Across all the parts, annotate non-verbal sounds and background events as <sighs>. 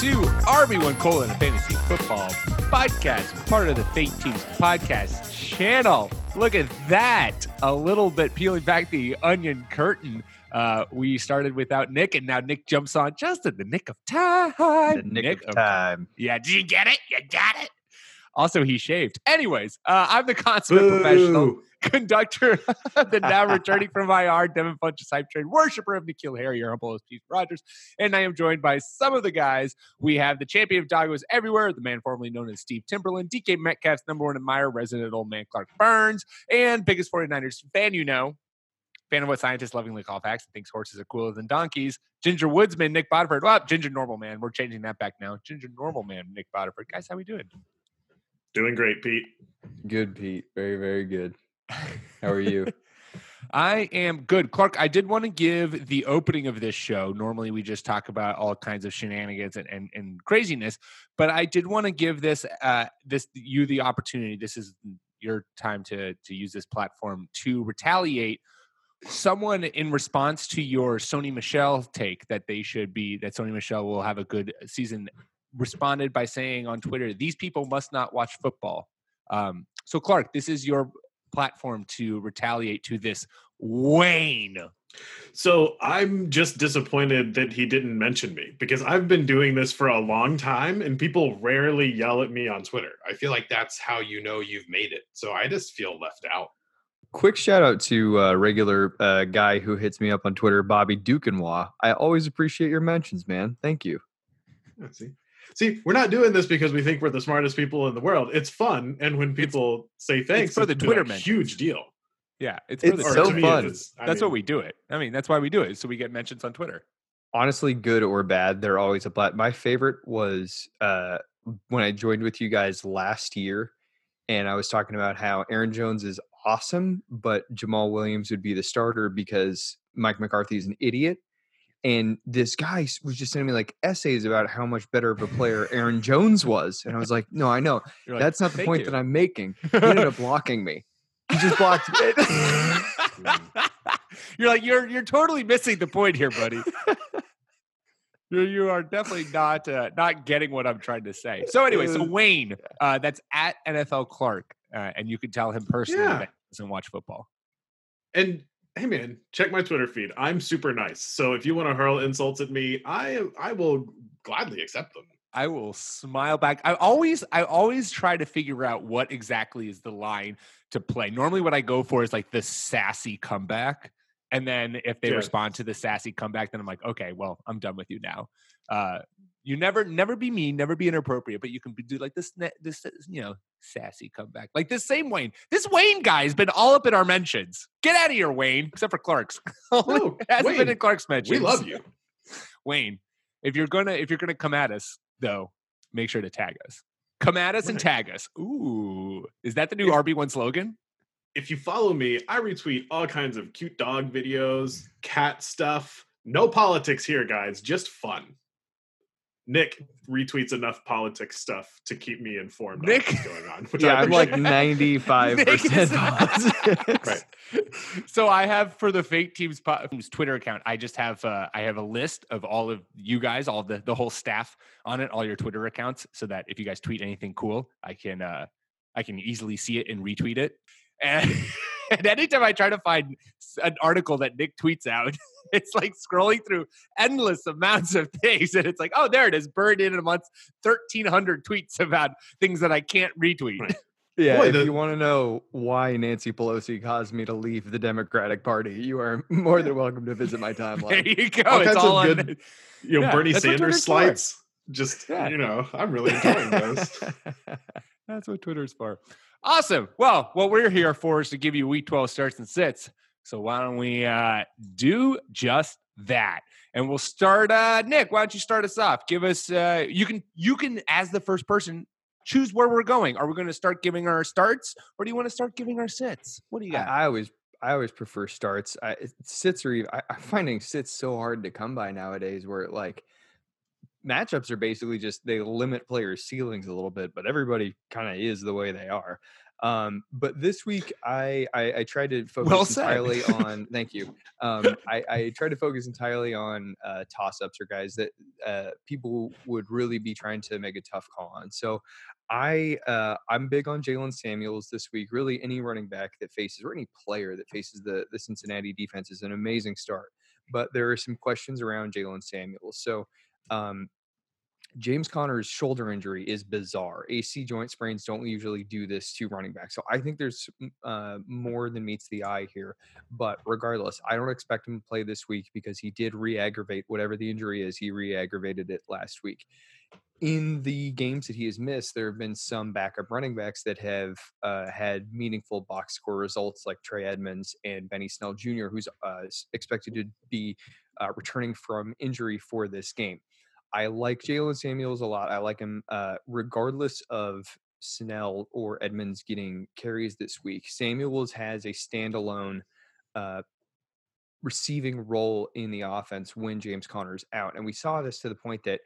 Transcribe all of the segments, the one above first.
To RB1 Colon a Fantasy Football Podcast, part of the Fake Teams Podcast channel. Look at that. A little bit peeling back the onion curtain. Uh, we started without Nick, and now Nick jumps on just in the nick of time. The nick, of time. Yeah, did you get it? You got it. Also, he shaved. Anyways, uh, I'm the consummate professional conductor, <laughs> the now returning <laughs> from IR, Devin Funchess hype train, worshiper of N'Keal Harry, your humble host, Keith Rogers. And I am joined by some of the guys. We have the champion of doggos everywhere, the man formerly known as Steve Timberland, DK Metcalf's number one admirer, resident old man Clark Burns, and biggest 49ers fan you know. Fan of what scientists lovingly call facts and thinks horses are cooler than donkeys. Ginger Woodsman, Nick Bodiford. Well, Ginger Normal Man. We're changing that back now. Ginger Normal Man, Nick Bodiford. Guys, how we doing? Doing great, Pete. Good, Pete. Very, very good. How are you? <laughs> I am good. Clark, I did want to give the opening of this show. Normally, we just talk about all kinds of shenanigans and, and, and craziness, but I did want to give this uh, this you the opportunity. This is your time to to use this platform to retaliate. Someone in response to your Sony Michel take that they should be that Sony Michel will have a good season responded by saying on Twitter, "These people must not watch football." Um, so, Clark, this is your platform to retaliate to this Wayne. So I'm just disappointed that he didn't mention me because I've been doing this for a long time and people rarely yell at me on Twitter. I feel like that's how you know you've made it. So I just feel left out. Quick shout out to uh, regular uh, guy who hits me up on Twitter, Bobby Dukenwa. I always appreciate your mentions, man. Thank you. Let's see. See, we're not doing this because we think we're the smartest people in the world. It's fun, and when people say thanks, for the it's Twitter a mentions. huge deal. Yeah, it's, for It's so to me, fun. it's- That's mean, what we do it. I mean, that's why we do it. So we get mentions on Twitter. Honestly, good or bad, they're always a plat. My favorite was uh, when I joined with you guys last year, and I was talking about how Aaron Jones is awesome, but Jamaal Williams would be the starter because Mike McCarthy is an idiot. And this guy was just sending me like essays about how much better of a player Aaron Jones was. And I was like, no, I know. <laughs> You're like, That's not the point you." that I'm making. <laughs> He ended up blocking me. He just blocked me. <laughs> you're like you're you're totally missing the point here, buddy. you you are definitely not uh, not getting what I'm trying to say. So anyway, so Wayne, uh, that's at NFL Clark, uh, and you can tell him personally Yeah. that he doesn't watch football. And hey, man, check my Twitter feed. I'm super nice. So if you want to hurl insults at me, I I will gladly accept them. I will smile back. I always I always try to figure out what exactly is the line to play. Normally what I go for is like the sassy comeback. And then if they Yeah. respond to the sassy comeback, then I'm like, okay, well, I'm done with you now. Uh you never never be mean, never be inappropriate, but you can be, do like this this you know, sassy comeback. Like this same Wayne. This Wayne guy has been all up in our mentions. Get out of here, Wayne, except for Clark's. <laughs> No, <laughs> hasn't been in Clark's mentions. We love you. <laughs> Wayne, if you're gonna if you're gonna come at us though, make sure to tag us. Come at us and tag us. Ooh, is that the new RB one slogan? If you follow me, I retweet all kinds of cute dog videos, cat stuff. No politics here, guys. Just fun. Nick retweets enough politics stuff to keep me informed Nick- on what's going on. Which yeah, I I'm like 95% <laughs> <laughs> Right. So I have for the fake teams team's Twitter account. I just have uh, I have a list of all of you guys, all the the whole staff on it, all your Twitter accounts, so that if you guys tweet anything cool, I can uh, I can easily see it and retweet it. And, <laughs> and anytime I try to find an article that Nick tweets out, <laughs> it's like scrolling through endless amounts of things, and it's like, oh, there it is, burned in amongst thirteen hundred tweets about things that I can't retweet. Right. <laughs> Yeah, Boy, if the- you want to know why Nancy Pelosi caused me to leave the Democratic Party, you are more than welcome to visit my timeline. There you go. All it's kinds all of on good- You know, Yeah, Bernie Sanders Twitter's for. slides. Just Yeah. you know, I'm really enjoying those. That's what Twitter's for. Awesome. Well, what we're here for is to give you week 12 starts and sits. So why don't we uh, do just that? And we'll start uh Nick, why don't you start us off? Give us uh you can you can as the first person choose where we're going. Are we going to start giving our starts or do you want to start giving our sits? What do you got? I always I always prefer starts. I, it- sits are I, I'm finding sits so hard to come by nowadays. Where it like matchups are basically just they limit players' ceilings a little bit, but everybody kind of is the way they are. Um, but this week I, I I tried to focus Well <laughs> entirely on. thank you. Um, I, I tried to focus entirely on uh, toss ups or guys that uh, people would really be trying to make a tough call on. So I uh, I'm big on Jaylen Samuels this week. Really, any running back that faces or any player that faces the the Cincinnati defense is an amazing start. But there are some questions around Jaylen Samuels. So um, James Conner's shoulder injury is bizarre. AC joint sprains don't usually do this to running back. So I think there's uh, more than meets the eye here. But regardless, I don't expect him to play this week because he did re-aggravate whatever the injury is. He re-aggravated it last week. In the games that he has missed, there have been some backup running backs that have uh, had meaningful box score results, like Trey Edmonds and Benny Snell Jr., who's uh, expected to be uh, returning from injury for this game. I like Jaylen Samuels a lot. I like him uh, regardless of Snell or Edmonds getting carries this week. Samuels has a standalone uh, receiving role in the offense when James Conner's out. And we saw this to the point that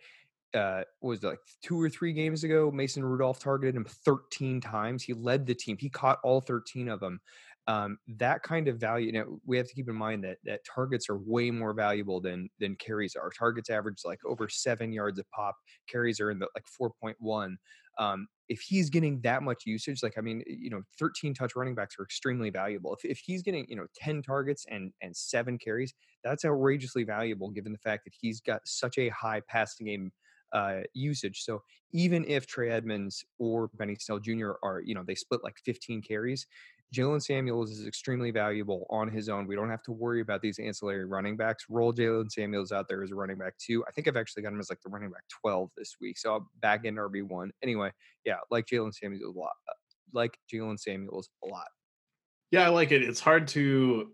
uh, was like two or three games ago, Mason Rudolph targeted him 13 times. He led the team. He caught all 13 of them. Um, that kind of value. Now we have to keep in mind that that targets are way more valuable than than carries are. Targets average like over seven yards a pop. Carries are in the like 4.1. Um, if he's getting that much usage, like I mean, you know, 13 touch running backs are extremely valuable. If, if he's getting you know 10 targets and and seven carries, that's outrageously valuable given the fact that he's got such a high passing game uh, usage. So even if Trey Edmonds or Benny Snell Jr. are, you know, they split like 15 carries, Jaylen Samuels is extremely valuable on his own. We don't have to worry about these ancillary running backs. Roll Jaylen Samuels out there as a running back too. I think I've actually got him as like the running back 12 this week. So I'm back in RB1. Anyway, yeah, like Jaylen Samuels a lot. uh, Like Jaylen Samuels a lot. Yeah, I like it. It's hard to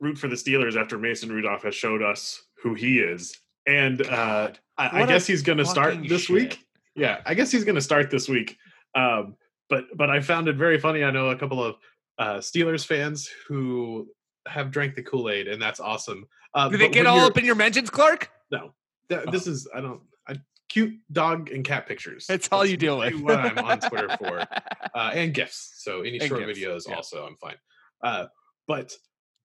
root for the Steelers after Mason Rudolph has showed us who he is. And uh, I, I guess he's going to start this shit. week. Yeah, I guess he's going to start this week. Um, but but I found it very funny. I know a couple of uh, Steelers fans who have drank the Kool Aid, and that's awesome. Uh, Do they get all up in your mentions, Clark? No, Th- this is I don't. I, cute dog and cat pictures. That's all you deal with. What I'm on Twitter <laughs> for uh, and gifts. So any And short gifs, videos yeah. also, I'm fine. Uh, but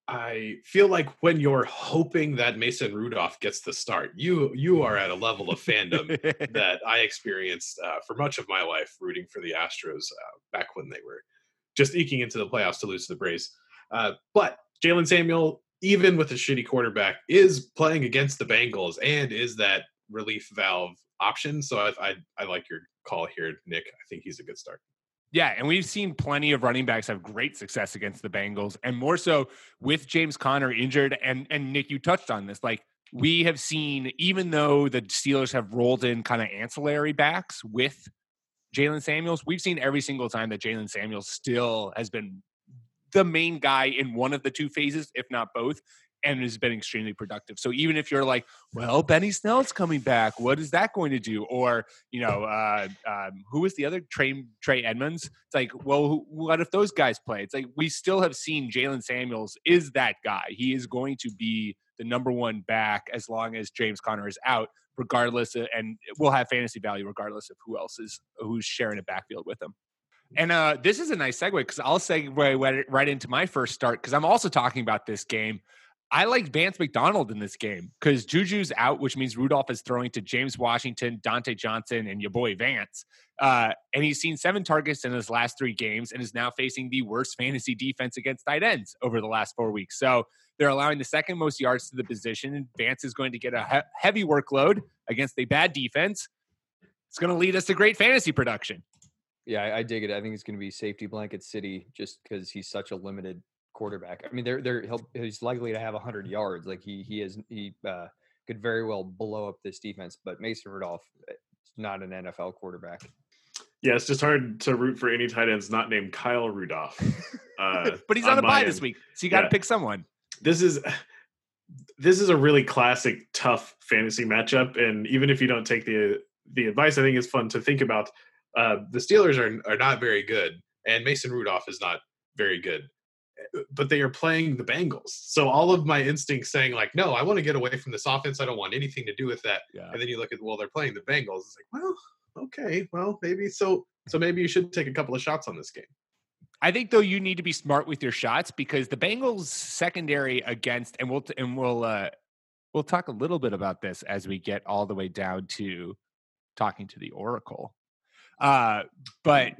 I feel like when you're hoping that Mason Rudolph gets the start, you you are at a level of fandom <laughs> that I experienced uh, for much of my life, rooting for the Astros uh, back when they were just eking into the playoffs to lose to the Braves. Uh, but Jaylen Samuel, even with a shitty quarterback, is playing against the Bengals and is that relief valve option. So I, I, I like your call here, Nick. I think he's a good start. Yeah, and we've seen plenty of running backs have great success against the Bengals, and more so with James Conner injured. And and Nick, you touched on this. Like we have seen, even though the Steelers have rolled in kind of ancillary backs with Jaylen Samuels, we've seen every single time that Jaylen Samuels still has been the main guy in one of the two phases, if not both, and has been extremely productive. So even if you're like, well, Benny Snell's coming back, what is that going to do? Or you know, uh, um, who was the other Trey Trey Edmonds? It's like, well, who, what if those guys play? It's like we still have seen Jaylen Samuels is that guy. He is going to be the number one back as long as James Conner is out, regardless, of, and will have fantasy value regardless of who else is who's sharing a backfield with him. And uh, this is a nice segue because I'll segue right into my first start because I'm also talking about this game. I like Vance McDonald in this game because Juju's out, which means Rudolph is throwing to James Washington, Diontae Johnson, and your boy Vance. Uh, and he's seen seven targets in his last three games and is now facing the worst fantasy defense against tight ends over the last four weeks. So they're allowing the second most yards to the position. And Vance is going to get a he- heavy workload against a bad defense. It's going to lead us to great fantasy production. Yeah, I, I dig it. I think it's going to be safety blanket city just because he's such a limited quarterback. I mean, they're they're he'll, he's likely to have hundred yards. Like he he is he uh, could very well blow up this defense. But Mason Rudolph, is not an NFL quarterback. Yeah, it's just hard to root for any tight ends not named Kyle Rudolph. Uh, <laughs> but he's on, a bye this week, so you got to Yeah. pick someone. This is this is a really classic tough fantasy matchup, and even if you don't take the the advice, I think it's fun to think about. uh, the Steelers are are not very good, and Mason Rudolph is not very good. But they are playing the Bengals, so all of my instincts saying like, no, I want to get away from this offense. I don't want anything to do with that. Yeah. And then you look at well, they're playing the Bengals. It's like, well, Okay, well maybe so. So maybe you should take a couple of shots on this game. I think though you need to be smart with your shots because the Bengals secondary against and we'll and we'll uh we'll talk a little bit about this as we get all the way down to talking to the Oracle. Uh but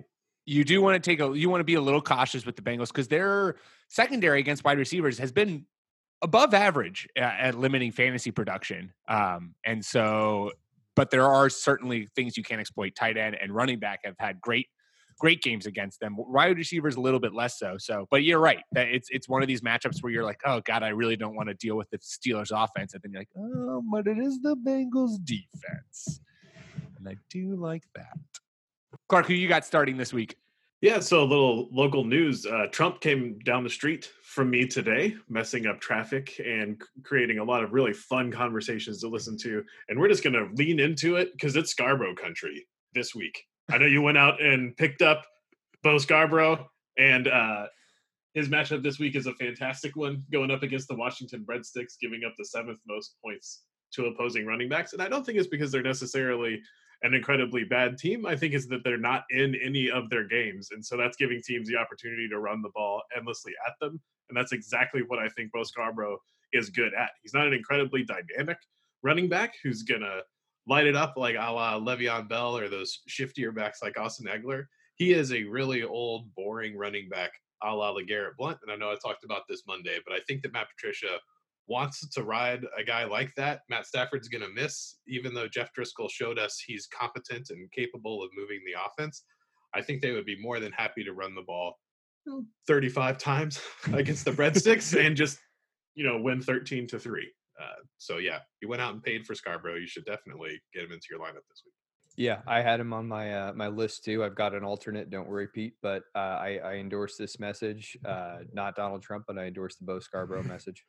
you do want to take a you want to be a little cautious with the Bengals because their secondary against wide receivers has been above average at, at limiting fantasy production. Um and so but there are certainly things you can exploit. Tight end and running back have had great great games against them. Wide receivers a little bit less so. So, but you're right that it's it's one of these matchups where you're like, oh god, I really don't want to deal with the Steelers offense, and then you're like, oh, but it is the Bengals defense, and I do like that. Clark, who you got starting this week? Yeah, so a little local news. Uh, Trump came down the street from me today, messing up traffic and creating a lot of really fun conversations to listen to. And we're just going to lean into it because it's Scarborough country this week. I know you went out and picked up Bo Scarborough, and uh, his matchup this week is a fantastic one, going up against the Washington Breadsticks, giving up the seventh most points to opposing running backs. And I don't think it's because they're necessarily an incredibly bad team. I think is that they're not in any of their games, and so that's giving teams the opportunity to run the ball endlessly at them, and that's exactly what I think Bo Scarborough is good at. He's not an incredibly dynamic running back who's gonna light it up like a la Le'Veon Bell or those shiftier backs like Austin Ekeler. He is a really old, boring running back a la LeGarrette Blunt. And I know I talked about this Monday, but I think that Matt Patricia wants to ride a guy like that. Matt Stafford's going to miss, even though Jeff Driskel showed us he's competent and capable of moving the offense. I think they would be more than happy to run the ball 35 times <laughs> against the breadsticks <laughs> and just, you know, win 13 to 3. Uh, so, yeah, you went out and paid for Scarborough. You should definitely get him into your lineup this week. Yeah, I had him on my uh, my list too. I've got an alternate. Don't worry, Pete. But uh, I, I endorse this message. Uh, not Donald Trump, but I endorse the Bo Scarborough message.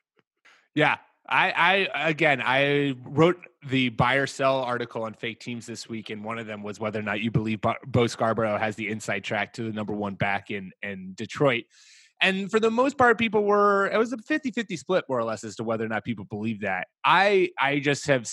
Yeah. I, I again, I wrote the buy or sell article on fake teams this week, and one of them was whether or not you believe Bo, Bo Scarborough has the inside track to the number one back in in Detroit. And for the most part, people were it was a 50-50 split more or less as to whether or not people believe that. I I just have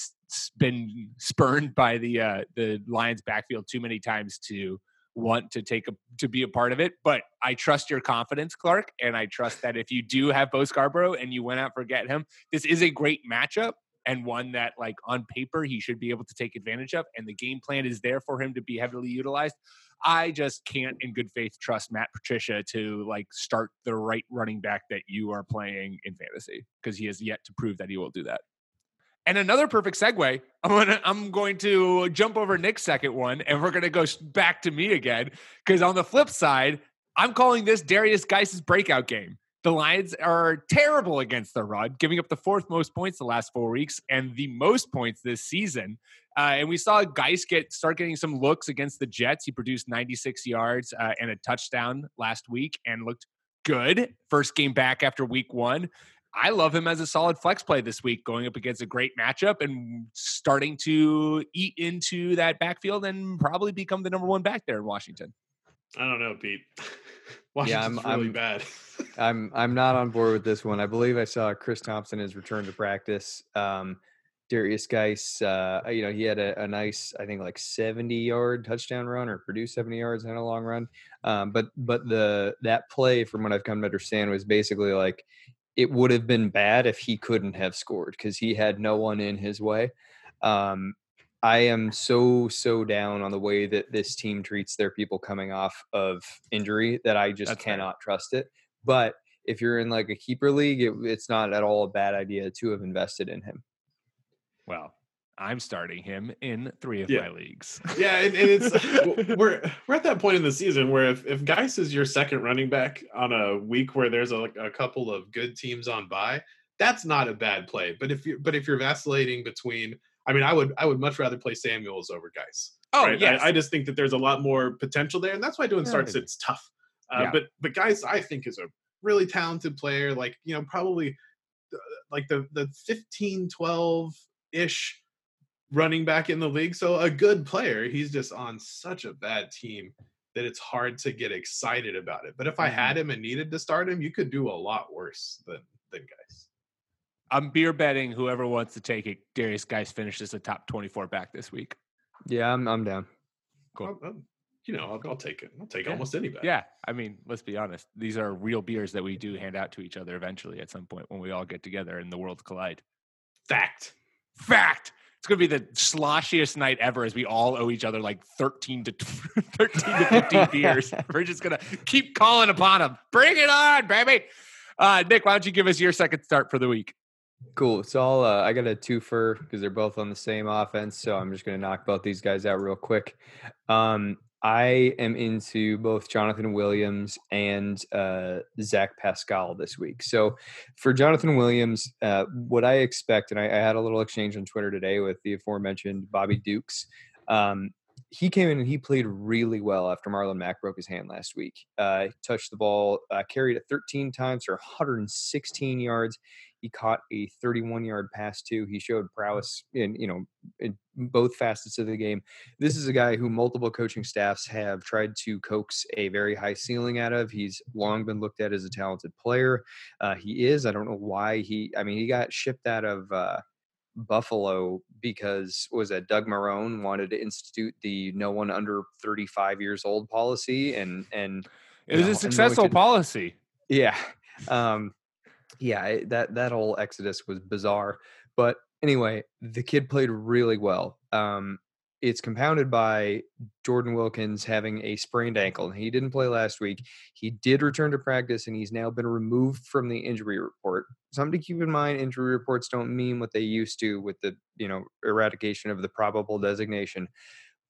been spurned by the uh, the Lions backfield too many times to want to take a to be a part of it. But I trust your confidence, Clark, and I trust that if you do have Bo Scarborough and you went out for get him, this is a great matchup and one that like on paper he should be able to take advantage of and the game plan is there for him to be heavily utilized i just can't in good faith trust matt patricia to like start the right running back that you are playing in fantasy because he has yet to prove that he will do that and another perfect segue i'm gonna i'm going to jump over nick's second one and we're gonna go back to me again because on the flip side i'm calling this Derrius Guice's breakout game the Lions are terrible against the run, giving up the fourth most points the last four weeks and the most points this season. Uh, and we saw Guice get start getting some looks against the Jets. He produced 96 yards uh, and a touchdown last week and looked good. First game back after week one. I love him as a solid flex play this week, going up against a great matchup and starting to eat into that backfield and probably become the number one back there in Washington. I don't know, Pete. <laughs> Washington's I'm- really I'm- bad. <laughs> I'm I'm not on board with this one. I believe I saw Chris Thompson has returned to practice. Um, Derrius Guice, uh, you know, he had a, a nice, I think, like 70 yard touchdown run or produced 70 yards in a long run. Um, but but the that play, from what I've come to understand, was basically like it would have been bad if he couldn't have scored because he had no one in his way. Um, I am so so down on the way that this team treats their people coming off of injury that I just That's cannot trust it. But if you're in like a keeper league, it, it's not at all a bad idea to have invested in him. Well, I'm starting him in three of Yeah. my leagues. <laughs> Yeah, and, and it's <laughs> we're we're at that point in the season where if if Guice is your second running back on a week where there's a, a couple of good teams on by, that's not a bad play. But if you but if you're vacillating between, I mean, I would I would much rather play Samuels over Guice. Oh right? yes, I, I just think that there's a lot more potential there, and that's why doing Yeah, starts it's tough. Uh, Yeah. But but Guice, I think is a really talented player. Like you know, probably uh, like the the 15, 12 ish running back in the league. So a good player. He's just on such a bad team that it's hard to get excited about it. But if I had mm-hmm. him and needed to start him, you could do a lot worse than than Guice. I'm beer betting whoever wants to take it. Derrius Guice finishes the top 24 back this week. Yeah, I'm I'm down. Cool. I'll- I'll- you know, I'll, I'll take it. I'll take Yeah. almost any bet. Yeah, I mean, let's be honest. These are real beers that we do hand out to each other eventually at some point when we all get together and the worlds collide. Fact. Fact. It's gonna be the sloshiest night ever as we all owe each other like 13 to <laughs> 13 to 15 <laughs> beers. We're just gonna keep calling upon them. Bring it on, baby. Uh, Nick, why don't you give us your second start for the week? Cool. So I'll, uh, I got a twofer because they're both on the same offense. So I'm just going to knock both these guys out real quick. Um, I am into both Jonathan Williams and uh, Zach Pascal this week. So for Jonathan Williams, uh, what I expect, and I, I had a little exchange on Twitter today with the aforementioned Bobby Dukes. Um, he came in and he played really well after Marlon Mack broke his hand last week. Uh, touched the ball, uh, carried it 13 times for 116 yards. He caught a 31 yard pass too. He showed prowess in you know in both facets of the game. This is a guy who multiple coaching staffs have tried to coax a very high ceiling out of. He's long been looked at as a talented player. Uh, he is. I don't know why he. I mean, he got shipped out of. Uh, Buffalo because was that Doug Marrone wanted to institute the no one under 35 years old policy and and It was know, a successful policy. yeah. Um, yeah, that that whole exodus was bizarre. But anyway, the kid played really well. Um, it's compounded by Jordan Wilkins having a sprained ankle. He didn't play last week. He did return to practice, and he's now been removed from the injury report. Something to keep in mind: injury reports don't mean what they used to with the you know eradication of the probable designation.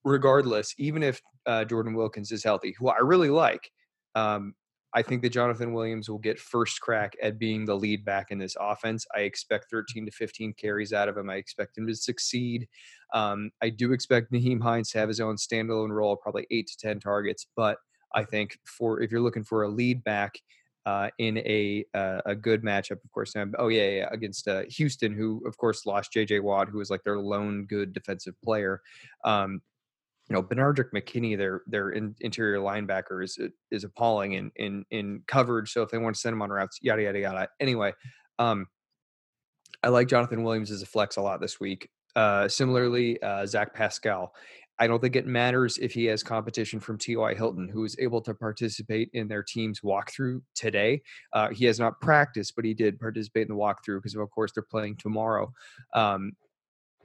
Regardless, even if uh, Jordan Wilkins is healthy, who I really like, um, I think that Jonathan Williams will get first crack at being the lead back in this offense. I expect 13 to 15 carries out of him. I expect him to succeed. Um, I do expect Nyheim Hines to have his own standalone role, probably eight to 10 targets. But I think for if you're looking for a lead back uh, in a uh, a good matchup, of course, um, oh yeah, yeah against uh, Houston, who of course lost J.J. Watt, who was like their lone good defensive player. Um, you know, Benardrick McKinney, their their in, interior linebacker is is appalling in in in coverage. So if they want to send him on routes, yada yada yada. Anyway, um, I like Jonathan Williams as a flex a lot this week. Uh, similarly, uh, Zach Pascal. I don't think it matters if he has competition from T.Y. Hilton, who was able to participate in their team's walkthrough today. Uh, he has not practiced, but he did participate in the walkthrough because, of course, they're playing tomorrow. Um,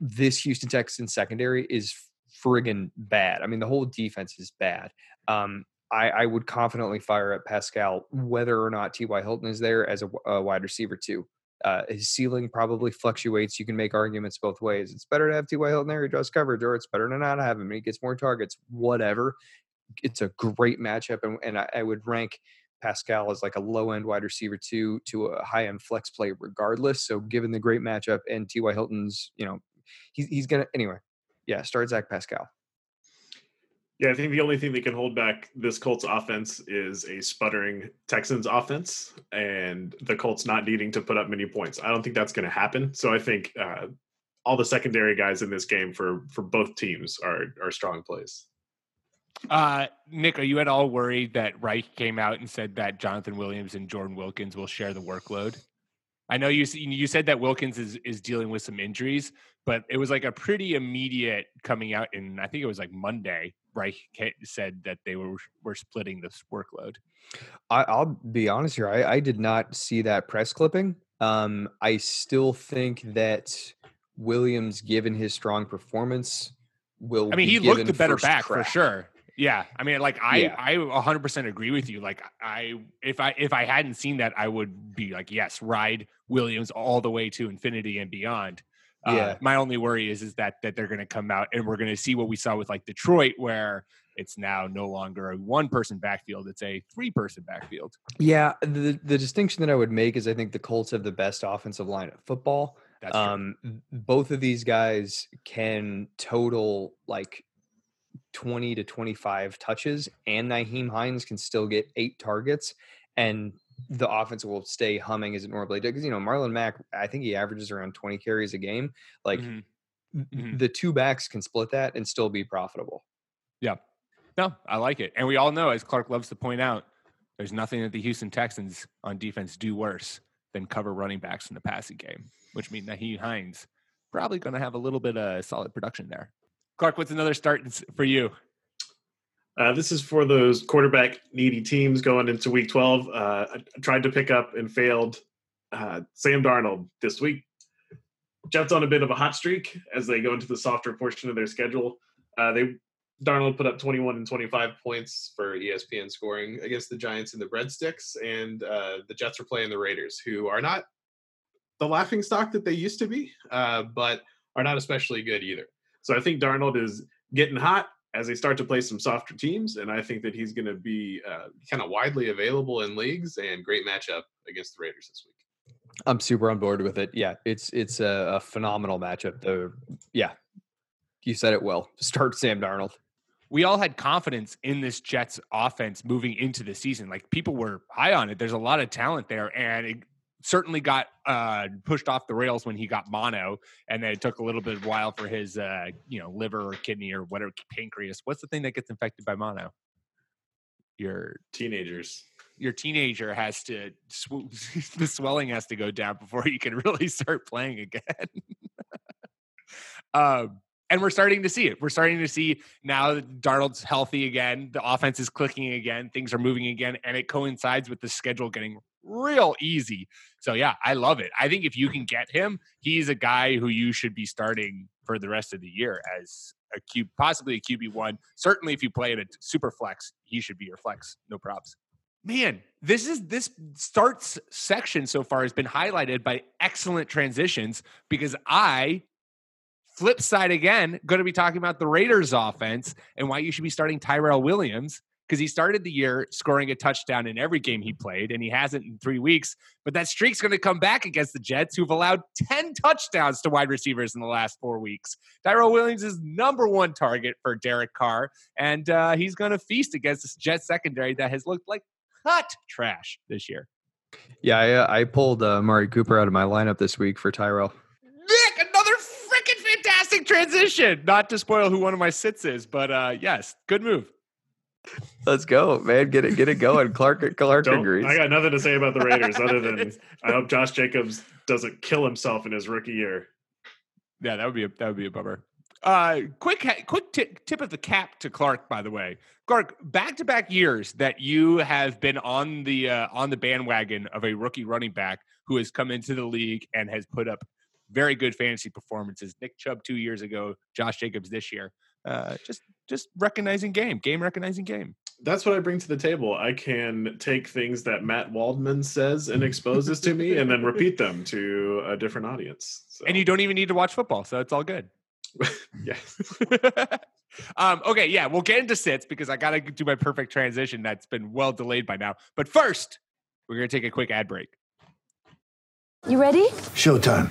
this Houston Texans secondary is friggin' bad. I mean, the whole defense is bad. Um, I, I would confidently fire at Pascal whether or not T.Y. Hilton is there as a wide receiver too. Uh, his ceiling probably fluctuates. You can make arguments both ways. It's better to have T.Y. Hilton there, he draws coverage, or it's better to not have him. He gets more targets. Whatever. It's a great matchup, and, and I, I would rank Pascal as like a low end wide receiver two to a high end flex play, regardless. So given the great matchup and T.Y. Hilton's, you know, he's he's gonna anyway. Yeah, start Zach Pascal. Yeah, I think the only thing that can hold back this Colts offense is a sputtering Texans offense and the Colts not needing to put up many points. I don't think that's going to happen. So I think uh, all the secondary guys in this game for for both teams are are strong plays. Uh, Nick, are you at all worried that Reich came out and said that Jonathan Williams and Jordan Wilkins will share the workload? I know you you said that Wilkins is is dealing with some injuries, but it was like a pretty immediate coming out, and I think it was like Monday. Reich said that they were were splitting this workload. I, I'll be honest here. I, I did not see that press clipping. Um, I still think that Williams, given his strong performance, will. I mean, be he looked the better back for sure. Yeah, I mean, like I, Yeah. I 100% agree with you. Like I, if I, if I hadn't seen that, I would be like, yes, ride Williams all the way to infinity and beyond. Uh, Yeah. my only worry is is that that they're going to come out and we're going to see what we saw with like Detroit, where it's now no longer a one person backfield; it's a three person backfield. Yeah, the the distinction that I would make is I think the Colts have the best offensive line of football. Um both of these guys can total like 20 to 25 touches and Nyheim Hines can still get eight targets and the offense will stay humming as it normally does because you know Marlon Mack I think he averages around 20 carries a game like Mhm. th- Mhm. the two backs can split that and still be profitable Yeah. No, I like it. And we all know, as Clark loves to point out, there's nothing that the Houston Texans on defense do worse than cover running backs in the passing game, which means Nyheim Hines probably going to have a little bit of solid production there. Clark, what's another start for you? Uh, this is for those quarterback needy teams going into week 12. Uh, I tried to pick up and failed uh, Sam Darnold this week. Jets on a bit of a hot streak as they go into the softer portion of their schedule. Uh, they Darnold put up 21 and 25 points for ESPN scoring against the Giants and the Breadsticks, and uh, the Jets are playing the Raiders, who are not the laughing stock that they used to be, uh, but are not especially good either. So I think Darnold is getting hot as they start to play some softer teams, and I think that he's going to be uh, Kind of widely available in leagues, and great matchup against the Raiders this week. I'm super on board with it yeah it's it's a, a phenomenal matchup the yeah you said it well <laughs> start Sam Darnold we all had confidence in this Jets offense moving into the season. Like people were high on it. There's a lot of talent there, and it certainly got uh, pushed off the rails when he got mono, and then it took a little bit of while for his, uh, you know, liver or kidney or whatever pancreas. What's the thing that gets infected by mono? Your teenagers. your teenager has to sw- <laughs> the swelling has to go down before you can <laughs> really start playing again. <laughs> um, and we're starting to see it. We're starting to see now that Darnold's healthy again. The offense is clicking again. Things are moving again, and it coincides with the schedule getting real easy. So yeah, I love it. I think if you can get him, he's a guy who you should be starting for the rest of the year as a Q, possibly a QB one. Certainly, if you play in a super flex, he should be your flex. No props man this is this starts section so far has been highlighted by excellent transitions because i flip side again going to be talking about the raiders offense and why you should be starting tyrell williams because he started the year scoring a touchdown in every game he played and he hasn't in three weeks but that streak's going to come back against the jets who've allowed 10 touchdowns to wide receivers in the last four weeks tyrell williams is number one target for derek carr and uh, he's going to feast against this jet secondary that has looked like hot trash this year. Yeah, I, uh, I pulled uh, Mari Cooper out of my lineup this week for Tyrell. Nick, another freaking fantastic transition. Not to spoil who one of my sits is, but uh, yes, good move. Let's go, man. Get it, get it going. Clark, Clark Don't, agrees. I got nothing to say about the <laughs> Raiders other than I hope Josh Jacobs doesn't kill himself in his rookie year. Yeah, that would be a, that would be a bummer. Uh, quick, quick t- tip of the cap to Clark. By the way, Clark, back to back years that you have been on the uh, on the bandwagon of a rookie running back who has come into the league and has put up very good fantasy performances. Nick Chubb two years ago, Josh Jacobs this year. Uh, just just recognizing game, game recognizing game. That's what I bring to the table. I can take things that Matt Waldman says and exposes to me, and then repeat them to a different audience. So, And you don't even need to watch football, so it's all good. <laughs> yes. <laughs> um, okay, yeah, we'll get into sits because I got to do my perfect transition that's been well delayed by now. But first, we're going to take a quick ad break. You ready? Showtime.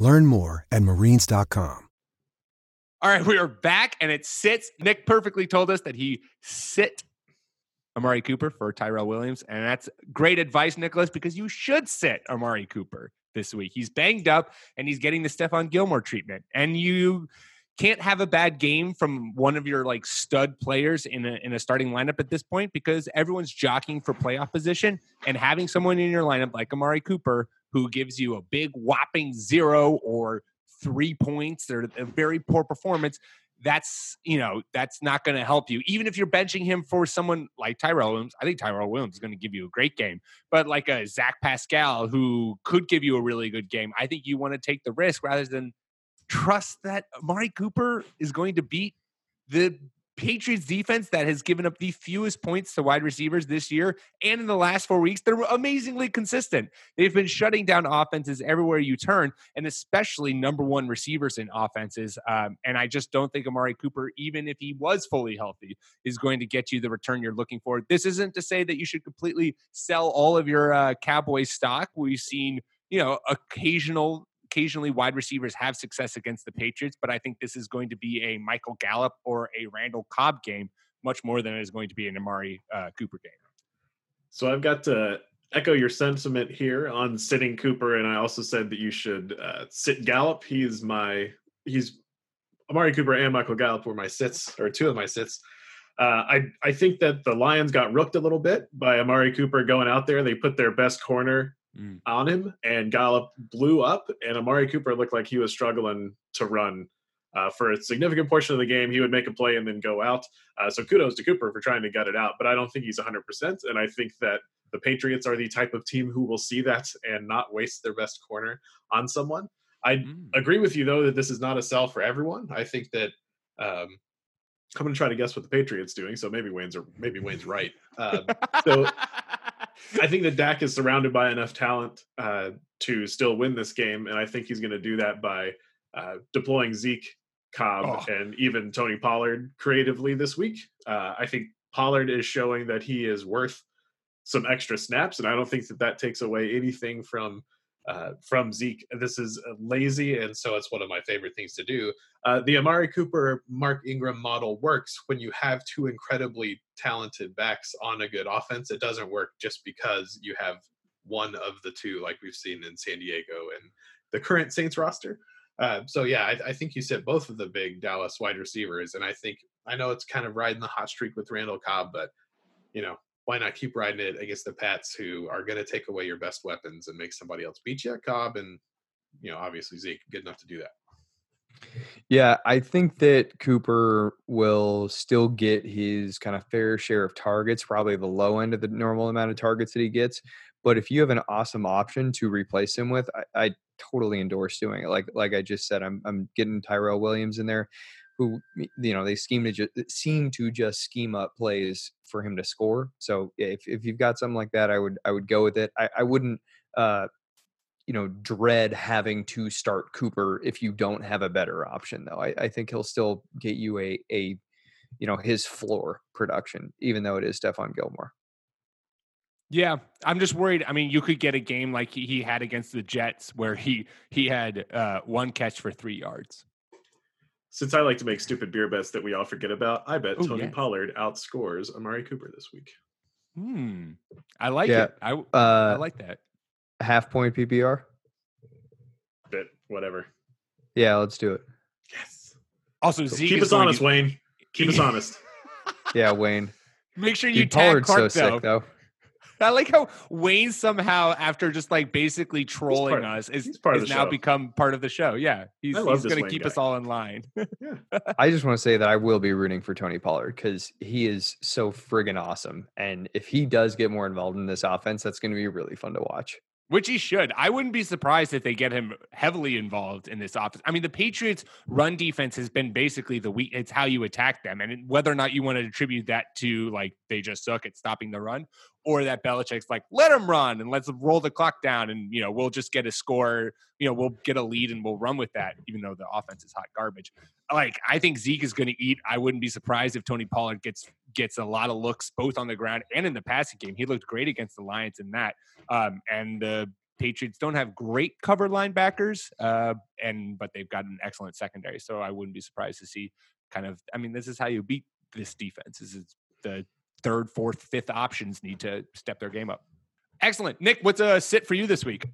Learn more at marines.com. All right, we are back, and it sits. Nick perfectly told us that he sit Amari Cooper for Tyrell Williams, and that's great advice, Nicholas, because you should sit Amari Cooper this week. He's banged up, and he's getting the Stephon Gilmore treatment, and you can't have a bad game from one of your like stud players in a in a starting lineup at this point because everyone's jockeying for playoff position and having someone in your lineup like Amari Cooper who gives you a big whopping zero or three points or a very poor performance that's you know that's not going to help you. Even if you're benching him for someone like Tyrell Williams I think Tyrell Williams is going to give you a great game but like a Zach Pascal who could give you a really good game I think you want to take the risk rather than trust that Amari Cooper is going to beat the Patriots defense that has given up the fewest points to wide receivers this year and in the last four weeks. They're amazingly consistent. They've been shutting down offenses everywhere you turn, and especially number one receivers in offenses. Um, and I just don't think Amari Cooper, even if he was fully healthy, is going to get you the return you're looking for. This isn't to say that you should completely sell all of your uh, Cowboys stock. We've seen, you know, occasional occasionally wide receivers have success against the Patriots, but I think this is going to be a Michael Gallup or a Randall Cobb game much more than it is going to be an Amari uh, Cooper game. So I've got to echo your sentiment here on sitting Cooper, and I also said that you should uh, sit Gallup. He's my he's Amari Cooper and Michael Gallup were my sits or two of my sits. Uh, I I think that the Lions got rooked a little bit by Amari Cooper going out there. They put their best corner mm. on him, and Gallup blew up, and Amari Cooper looked like he was struggling to run. Uh, for a significant portion of the game, he would make a play and then go out. Uh, so kudos to Cooper for trying to gut it out, but I don't think he's 100%. And I think that the Patriots are the type of team who will see that and not waste their best corner on someone. I mm. agree with you, though, that this is not a sell for everyone. I think that um, I'm going to try to guess what the Patriots doing. So maybe Wayne's or maybe Wayne's right. Um, so <laughs> I think that Dak is surrounded by enough talent uh, to still win this game, and I think he's going to do that by uh, deploying Zeke, Cobb, oh. and even Tony Pollard creatively this week. Uh, I think Pollard is showing that he is worth some extra snaps, and I don't think that that takes away anything from uh, from Zeke. This is lazy, and so it's one of my favorite things to do. Uh, the Alvin Kamara Mark Ingram model works when you have two incredibly talented backs on a good offense. It doesn't work just because you have one of the two, like we've seen in San Diego and the current Saints roster. Uh, so yeah, I, I, think you said both of the big Dallas wide receivers, and I think I know it's kind of riding the hot streak with Randall Cobb, but you know why not keep riding it against the Pats, who are going to take away your best weapons and make somebody else beat you? Cobb and you know obviously Zeke good enough to do that. Yeah, I think that Cooper will still get his kind of fair share of targets, probably the low end of the normal amount of targets that he gets. But if you have an awesome option to replace him with, I, I totally endorse doing it. Like like I just said, I'm I'm getting Tyrell Williams in there who you know they scheme to just seem to just scheme up plays for him to score. So if if you've got something like that, I would I would go with it. I, I wouldn't uh you know dread having to start Cooper if you don't have a better option though. I, I think he'll still get you a a you know his floor production, even though it is Stephon Gilmore. Yeah, I'm just worried. I mean, you could get a game like he, he had against the Jets where he he had uh, one catch for three yards. Since I like to make stupid beer bets that we all forget about, I bet Ooh, Tony yes. Pollard outscores Amari Cooper this week. Hmm. I like yeah. it. I, uh, I like that. Half point PPR? Bit, whatever. Yeah, let's do it. Yes. Also, so keep us honest, to... Wayne. Keep us <laughs> honest. Yeah, Wayne. Make sure you Dude, tag Pollard's Clark, so though. sick, though. I like how Wayne somehow, after just like basically trolling part, us, is, is now show. become part of the show. Yeah, he's, he's going to keep guy. us all in line. yeah. <laughs> I just want to say that I will be rooting for Tony Pollard because he is so friggin' awesome, and if he does get more involved in this offense, that's going to be really fun to watch which he should. I wouldn't be surprised if they get him heavily involved in this offense. I mean, the Patriots' run defense has been basically the weak. It's how you attack them, and whether or not you want to attribute that to like they just suck at stopping the run, or that Belichick's like let him run and let's roll the clock down, and you know we'll just get a score. You know we'll get a lead and we'll run with that, even though the offense is hot garbage. Like I think Zeke is going to eat. I wouldn't be surprised if Tony Pollard gets gets a lot of looks both on the ground and in the passing game. He looked great against the Lions in that. Um, and the Patriots don't have great cover linebackers, uh, and but they've got an excellent secondary. So I wouldn't be surprised to see kind of. I mean, this is how you beat this defense. This is the third, fourth, fifth options need to step their game up. Excellent, Nick. What's a sit for you this week?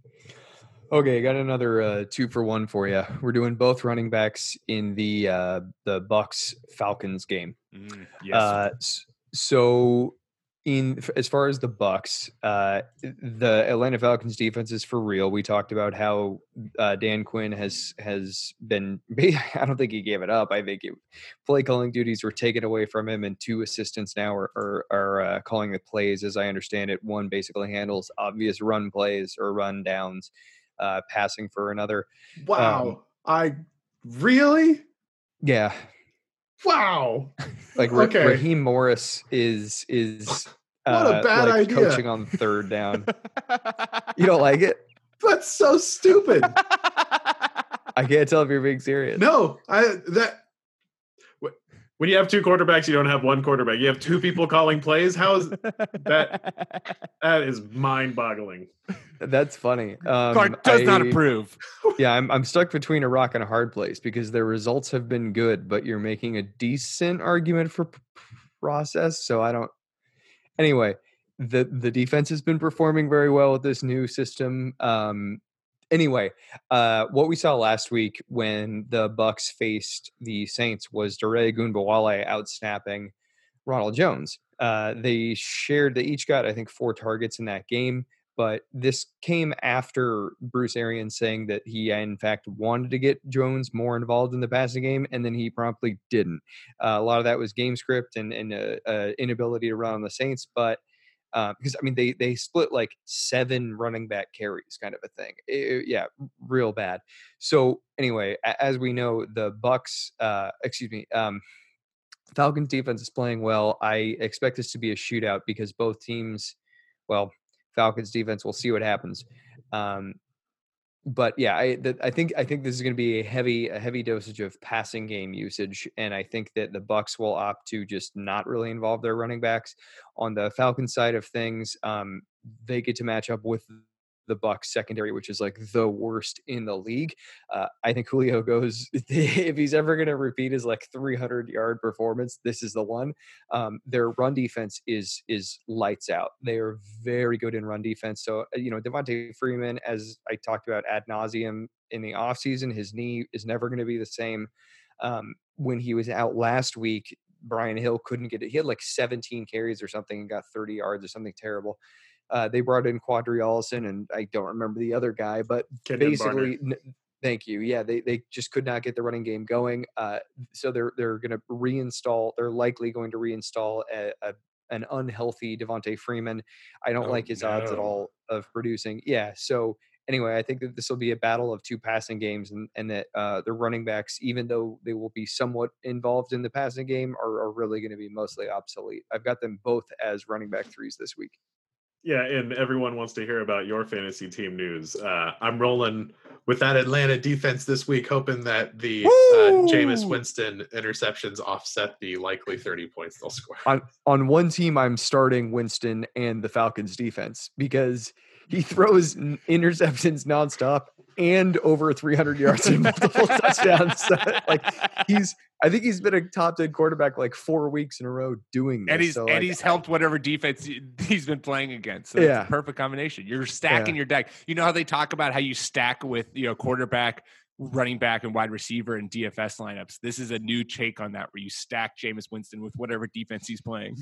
Okay, got another uh, two for one for you. We're doing both running backs in the uh, the Bucs Falcons game. Mm, yes. Uh, so, in as far as the Bucs, uh, the Atlanta Falcons defense is for real. We talked about how uh, Dan Quinn has has been. <laughs> I don't think he gave it up. I think it, play calling duties were taken away from him, and two assistants now are are, are uh, calling the plays. As I understand it, one basically handles obvious run plays or run downs. Uh, passing for another. Wow. Um, I really? Yeah, Wow. like Ra- Okay. Raheem Morris is is <laughs> What a uh, bad like idea. coaching on third down. you don't like it? <laughs> That's so stupid. I can't tell if you're being serious. no, I that when you have two quarterbacks, you don't have one quarterback. You have two people calling plays. How is that? <laughs> That is mind-boggling. That's funny. Um, Clark does not approve. <laughs> Yeah, I'm I'm stuck between a rock and a hard place because their results have been good, but you're making a decent argument for p- process. So I don't. Anyway, the the defense has been performing very well with this new system. Um, anyway, uh, what we saw last week when the Bucs faced the Saints was Dare Ogunbowale outsnapping Ronald Jones. Uh, they shared. They each got I think four targets in that game but this came after Bruce Arians saying that he, in fact, wanted to get Jones more involved in the passing game, and then he promptly didn't. Uh, a lot of that was game script and, and uh, uh, inability to run on the Saints, but uh, because I mean they they split like seven running back carries, kind of a thing. It- yeah, real bad. So anyway, as we know, the Bucs, uh, excuse me, um, Falcons defense is playing well. I expect this to be a shootout because both teams, well, Falcons defense. We'll see what happens. Um, but yeah, I the, I think I think this is going to be a heavy a heavy dosage of passing game usage, and I think that the Bucs will opt to just not really involve their running backs. On the Falcon side of things, um, they get to match up with the Bucs secondary, which is like the worst in the league. Uh, I think Julio goes <laughs> if he's ever going to repeat his like 300 yard performance, this is the one. Um, their run defense is is lights out. They are very good in run defense. So uh, you know Devonta Freeman, as I talked about ad nauseum in the offseason, his knee is never going to be the same. Um, when he was out last week, Brian Hill couldn't get it. He had like 17 carries or something and got 30 yards or something terrible. Uh, they brought in Qadree Ollison, and I don't remember the other guy, but Kenjon basically, n- thank you. Yeah, they they just could not get the running game going. Uh, so they're they're going to reinstall. They're likely going to reinstall a, a an unhealthy Devonta Freeman. I don't Oh, like his odds at all of producing. Yeah. So anyway, I think that this will be a battle of two passing games, and and that uh, the running backs, even though they will be somewhat involved in the passing game, are, are really going to be mostly obsolete. I've got them both as running back threes this week. Yeah, and everyone wants to hear about your fantasy team news. Uh, I'm rolling with that Atlanta defense this week, hoping that the uh, Jameis Winston interceptions offset the likely 30 points they'll score. on on one team I'm starting Winston and the Falcons defense because he <laughs> throws interceptions nonstop and over 300 yards and multiple <laughs> touchdowns. So, <laughs> like he's, I think he's been a top 10 quarterback like four weeks in a row doing this. and he's so, and like, he's helped whatever defense he- <laughs> he's been playing against. So it's Yeah. a perfect combination. You're stacking your deck. You know how they talk about how you stack with you know quarterback, running back, and wide receiver and DFS lineups. This is a new take on that, where you stack Jameis Winston with whatever defense he's playing.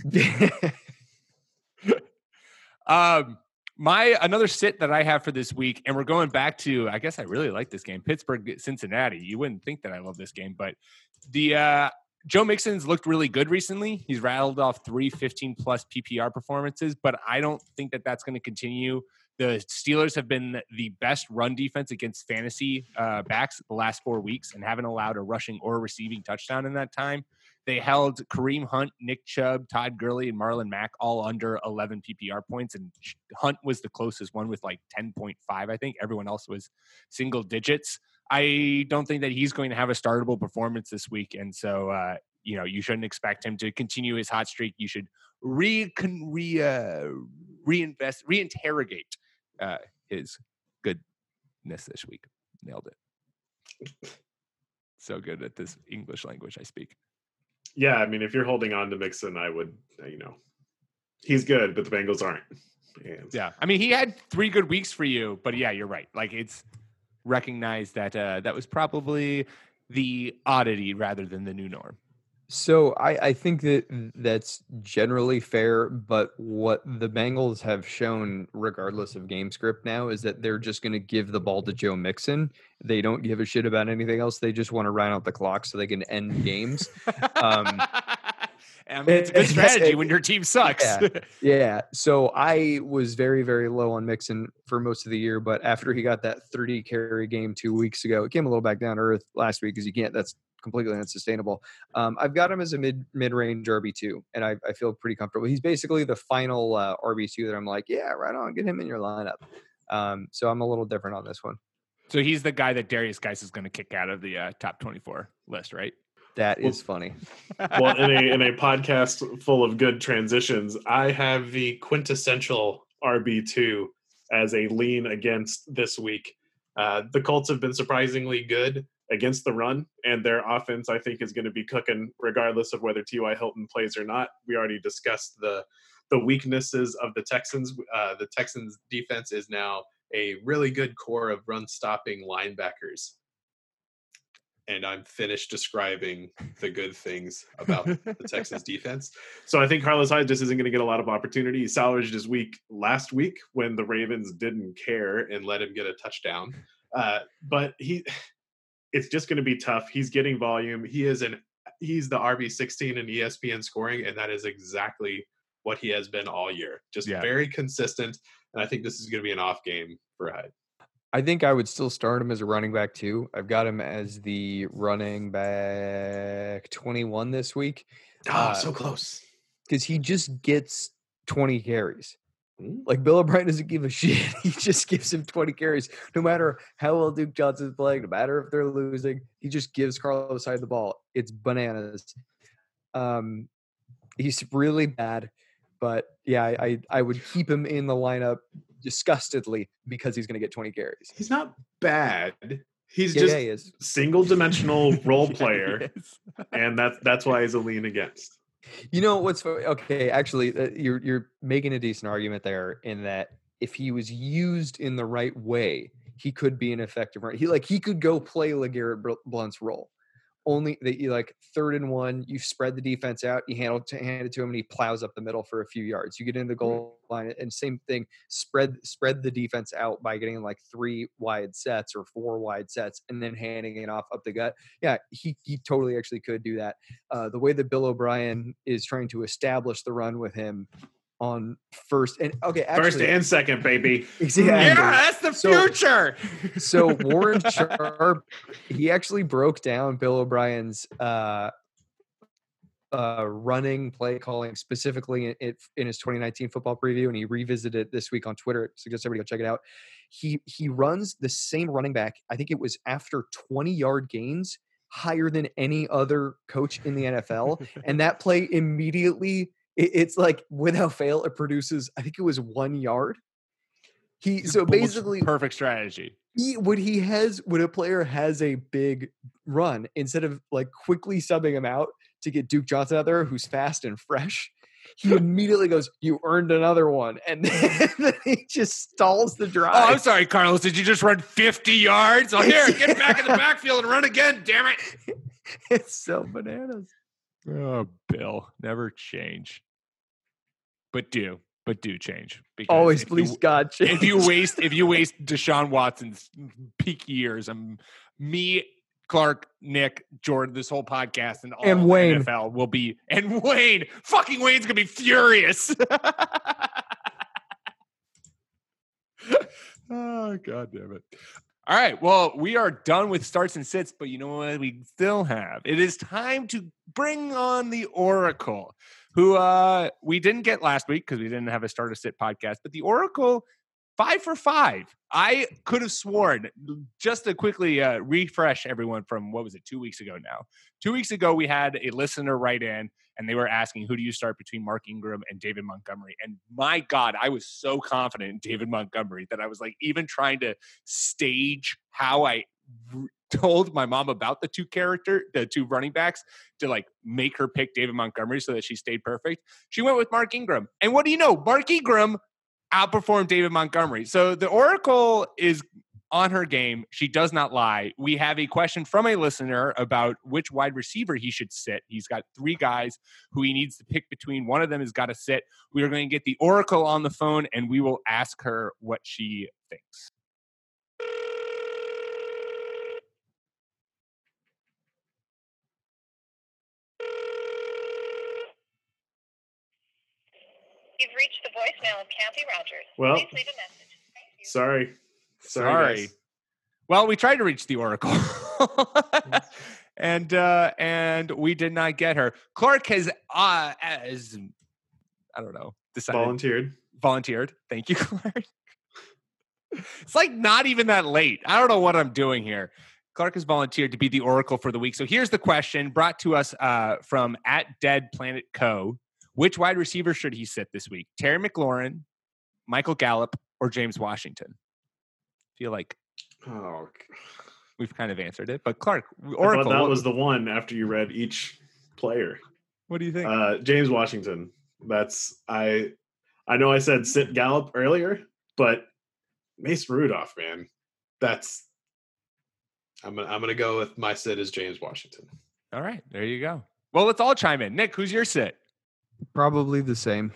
Um, my another sit that I have for this week, and we're going back to. I guess I really like this game, Pittsburgh Cincinnati. You wouldn't think that I love this game, but the uh, Joe Mixon's looked really good recently. He's rattled off three 15 plus PPR performances, but I don't think that that's going to continue. The Steelers have been the best run defense against fantasy uh, backs the last four weeks and haven't allowed a rushing or receiving touchdown in that time. They held Kareem Hunt, Nick Chubb, Todd Gurley, and Marlon Mack all under 11 PPR points. And Hunt was the closest one with like 10.5, I think. Everyone else was single digits. I don't think that he's going to have a startable performance this week. And so, uh, you know, you shouldn't expect him to continue his hot streak. You should re, con, re uh, reinvest, reinterrogate uh, his goodness this week. Nailed it. So good at this English language I speak. Yeah, I mean, if you're holding on to Mixon, I would, uh, you know, he's good, but the Bengals aren't. And Yeah, I mean, he had three good weeks for you, but yeah, you're right. Like it's recognized that uh, that was probably the oddity rather than the new norm. So I, I think that that's generally fair, but what the Bengals have shown, regardless of game script now, is that they're just going to give the ball to Joe Mixon. They don't give a shit about anything else. They just want to run out the clock so they can end games. Um, I mean, it's a good <laughs> strategy when your team sucks. Yeah. <laughs> Yeah. So I was very, very low on Mixon for most of the year, but after he got that 30 carry game two weeks ago, it came a little back down to earth last week because you can't. That's completely unsustainable. Um, I've got him as a mid mid range RB two, and I, I feel pretty comfortable. He's basically the final uh, RB two that I'm like, yeah, right on, get him in your lineup. Um, so I'm a little different on this one. So he's the guy that Derrius Guice is going to kick out of the uh, top 24 list, right? That Well- funny. <laughs> well, in a in a podcast full of good transitions, I have the quintessential RB two as a lean against this week. Uh, the Colts have been surprisingly good against the run, and their offense, I think, is going to be cooking regardless of whether T.Y. Hilton plays or not. We already discussed the the weaknesses of the Texans. Uh, the Texans defense is now a really good core of run stopping linebackers. And I'm finished describing the good things about the Texans <laughs> defense. So I think Carlos Hyde just isn't going to get a lot of opportunity. He salvaged his week last week when the Ravens didn't care and let him get a touchdown. Uh, but he, <sighs> it's just going to be tough. He's getting volume. He is an he's the RB sixteen in ESPN scoring, and that is exactly what he has been all year. Just Yeah. very consistent. And I think this is going to be an off game for Hyde. I think I would still start him as a running back too. I've got him as the running back 21 this week Ah, Uh, so close. because he just gets 20 carries. Like Bill O'Brien doesn't give a <laughs> shit. He just gives him 20 carries, no matter how well Duke Johnson's playing, no matter if they're losing. He just gives Carlos Hyde the ball. It's bananas. Um, he's really bad, but yeah, I, I would keep him in the lineup disgustedly because he's going to get 20 carries. He's not bad. He's Yeah, just <laughs> yeah, he single dimensional role player, and that's that's why he's a lean against. You know what's okay? Actually, uh, you're you're making a decent argument there in that if he was used in the right way, he could be an effective run. He like he could go play LeGarrette Blount's role. Only that you like third and one, you spread the defense out, you handle to hand it to him, and he plows up the middle for a few yards. You get into the goal line, and same thing, spread spread the defense out by getting like three wide sets or four wide sets, and then handing it off up the gut. Yeah, he he totally actually could do that uh, the way that Bill O'Brien is trying to establish the run with him on first and okay, actually, First and second, baby. <laughs> exactly. Yeah, that's the So- future. <laughs> So Warren <laughs> Sharp, he actually broke down Bill O'Brien's uh, uh, running play calling specifically in, it, in his 2019 football preview, and he revisited it this week on Twitter. Suggest everybody go check it out. He he runs the same running back. I think it was after 20 yard gains, higher than any other coach in the NFL, and that play immediately. It, it's like without fail, it produces. I think it was one yard. He so basically perfect strategy. he when he has when a player has a big run instead of like quickly subbing him out to get Duke Johnson out there who's fast and fresh, he <laughs> immediately goes, "You earned another one," and <laughs> then he just stalls the drive. Oh, I'm sorry, Carlos. Did you just run 50 yards? Oh, here, get back in the <laughs> backfield and run again. Damn it. It's so bananas. Oh, Bill, never change. But do, but do change. Because Always, please, You, God, if you <laughs> waste, if you waste Deshaun Watson's peak years, um, me, Clark, Nick, Jordan, this whole podcast, and all And of Wayne. NFL will be, and <laughs> Wayne, fucking Wayne's gonna be furious. oh <laughs> god damn it! All right, well, we are done with starts and sits, but you know what? We still have. It is time to bring on the Oracle, who uh we didn't get last week because we didn't have a start or sit podcast, but the Oracle five for five. I could have sworn, just to quickly uh, refresh everyone from what was it, two weeks ago now? Two weeks ago, we had a listener write in and they were asking who do you start between Mark Ingram and David Montgomery. And my God, I was so confident in David Montgomery that I was like even trying to stage how I told my mom about the two character, the two running backs to like make her pick David Montgomery so that she stayed perfect. She went with Mark Ingram. And what do you know? Mark Ingram outperformed David Montgomery. So the Oracle is on her game. She does not lie. We have a question from a listener about which wide receiver he should sit. He's got three guys who he needs to pick between. One of them has got to sit. We are going to get the Oracle on the phone and we will ask her what she thinks. You've reached the voicemail of Kathy Rogers. Well, Please leave a message. Sorry. Sorry. Sorry. Well, we tried to reach the Oracle. <laughs> and uh and we did not get her. Clark has uh as I don't know, decided Volunteered. volunteered. Thank you, <laughs> Clark. it's like not even that late. I don't know what I'm doing here. Clark has volunteered to be the Oracle for the week. So here's the question brought to us uh, from at Dead Planet Co. Which wide receiver should he sit this week? Terry McLaurin, Michael Gallup, or James Washington? Feel like Oh, we've kind of answered it. But Clark, I Oracle, thought that what, was the one after you read each player. what do you think? Uh, James Washington. That's I. I know I said sit Gallup earlier, but Mace Rudolph, man, that's I'm gonna, I'm gonna go with my sit is James Washington. all right, there you go. Well, let's all chime in. Nick, who's your sit? Probably the same.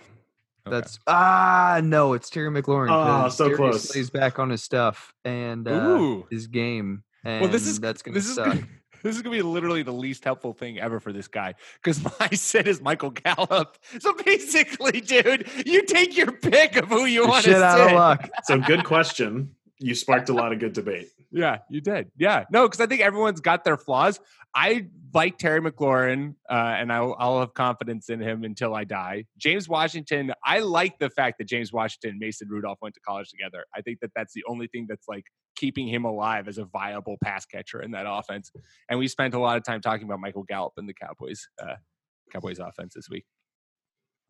Okay. That's ah no, it's Terry McLaurin. Oh, 'cause so Terry close. Stays back on his stuff and uh, Ooh. his game, and well, this is that's gonna this is suck. gonna, <laughs> this is gonna be literally the least helpful thing ever for this guy because <laughs> my set is Michael Gallup. So basically, dude, you take your pick of who you want to Shit out of luck. so good question. You sparked a lot of good debate. Yeah, you did. Yeah, no, because I think everyone's got their flaws. I like Terry McLaurin, uh, and I'll, I'll have confidence in him until I die. James Washington, I like the fact that James Washington and Mason Rudolph went to college together. I think that that's the only thing that's like keeping him alive as a viable pass catcher in that offense. And we spent a lot of time talking about Michael Gallup and the Cowboys, uh, Cowboys offense this week.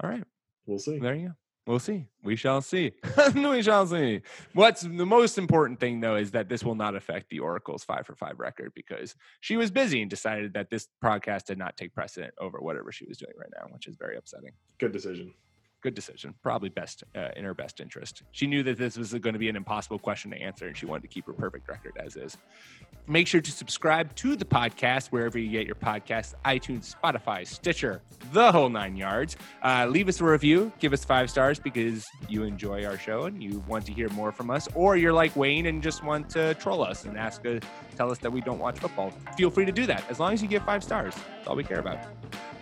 All right. We'll see. There you go. We'll see. We shall see. <laughs> we shall see. What's the most important thing, though, is that this will not affect the Oracle's five for five record because she was busy and decided that this podcast did not take precedent over whatever she was doing right now, which is very upsetting. Good decision. Good decision. Probably best uh, in her best interest. She knew that this was going to be an impossible question to answer, and she wanted to keep her perfect record as is. Make sure to subscribe to the podcast wherever you get your podcasts iTunes, Spotify, Stitcher, the whole nine yards. Uh, leave us a review, give us five stars because you enjoy our show and you want to hear more from us, or you're like Wayne and just want to troll us and ask us, tell us that we don't watch football. Feel free to do that as long as you give five stars. That's all we care about.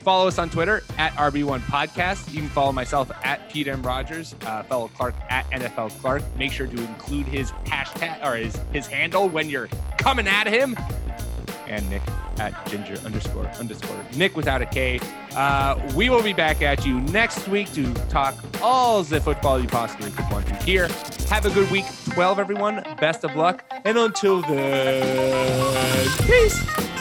Follow us on Twitter at RB1 Podcast. You can follow myself at Pete M. Rogers, uh, fellow Clark at NFL Clark. Make sure to include his hashtag or his, his handle when you're coming at him. And Nick at ginger underscore underscore Nick without a K. Uh, we will be back at you next week to talk all the football you possibly could want to hear. Have a good week 12, everyone. Best of luck. And until then, peace.